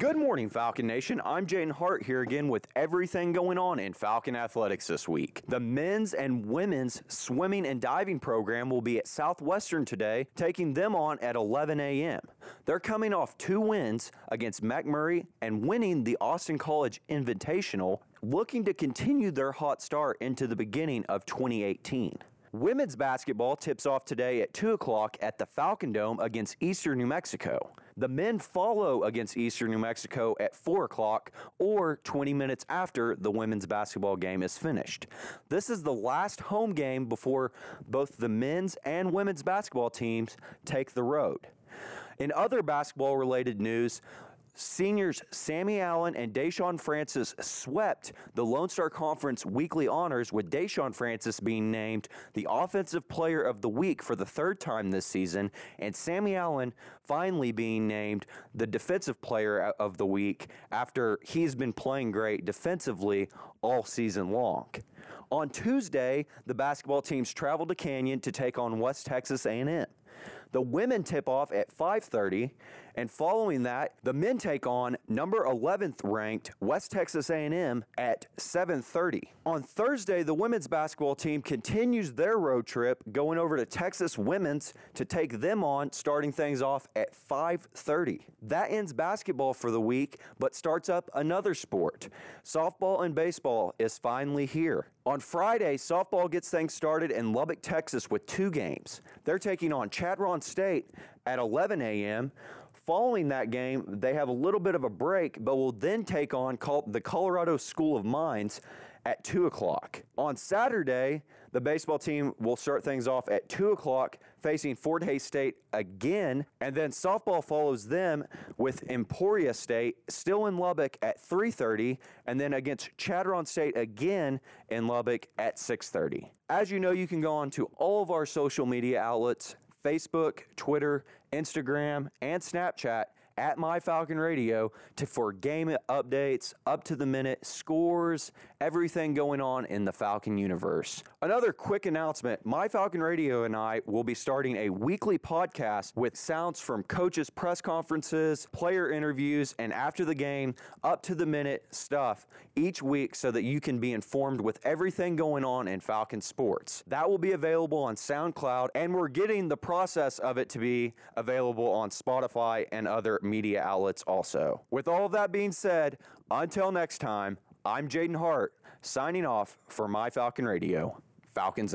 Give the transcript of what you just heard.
Good morning, Falcon Nation. I'm Jaydon Hart here again with everything going on in Falcon Athletics this week. The men's and women's swimming and diving program will be at Southwestern today, taking them on at 11 a.m. They're coming off two wins against McMurry and winning the Austin College Invitational, looking to continue their hot start into the beginning of 2018. Women's basketball tips off today at 2 o'clock at the Falcon Dome against Eastern New Mexico. The men follow against Eastern New Mexico at 4 o'clock or 20 minutes after the women's basketball game is finished. This is the last home game before both the men's and women's basketball teams take the road. In other basketball related news, Seniors Sammy Allen and Deshaun Francis swept the Lone Star Conference weekly honors, with Deshaun Francis being named the Offensive Player of the Week for the third time this season, and Sammy Allen finally being named the Defensive Player of the Week after he's been playing great defensively all season long. On Tuesday, the basketball teams traveled to Canyon to take on West Texas A&M. The women tip off at 5:30, and following that, the men take on number 11th ranked West Texas A&M at 7:30. On Thursday, the women's basketball team continues their road trip, going over to Texas Women's to take them on, starting things off at 5:30. That ends basketball for the week, but starts up another sport. Softball and baseball is finally here. On Friday, softball gets things started in Lubbock, Texas with two games. They're taking on Chadron State at 11 a.m. Following that game, they have a little bit of a break, but will then take on the Colorado School of Mines at 2 o'clock. On Saturday, the baseball team will start things off at 2 o'clock, facing Fort Hays State again, and then softball follows them with Emporia State, still in Lubbock at 3.30, and then against Chadron State again in Lubbock at 6.30. As you know, you can go on to all of our social media outlets, Facebook, Twitter, Instagram, and Snapchat at My Falcon Radio to for game updates, up to the minute scores, everything going on in the Falcon universe. Another quick announcement: My Falcon Radio and I will be starting a weekly podcast with sounds from coaches' press conferences, player interviews, and after the game, up to the minute stuff each week, so that you can be informed with everything going on in Falcon sports. That will be available on SoundCloud, and we're getting the process of it to be available on Spotify and media outlets also. With all of that being said, until next time, I'm Jaydon Hart, signing off for My Falcon Radio. Falcons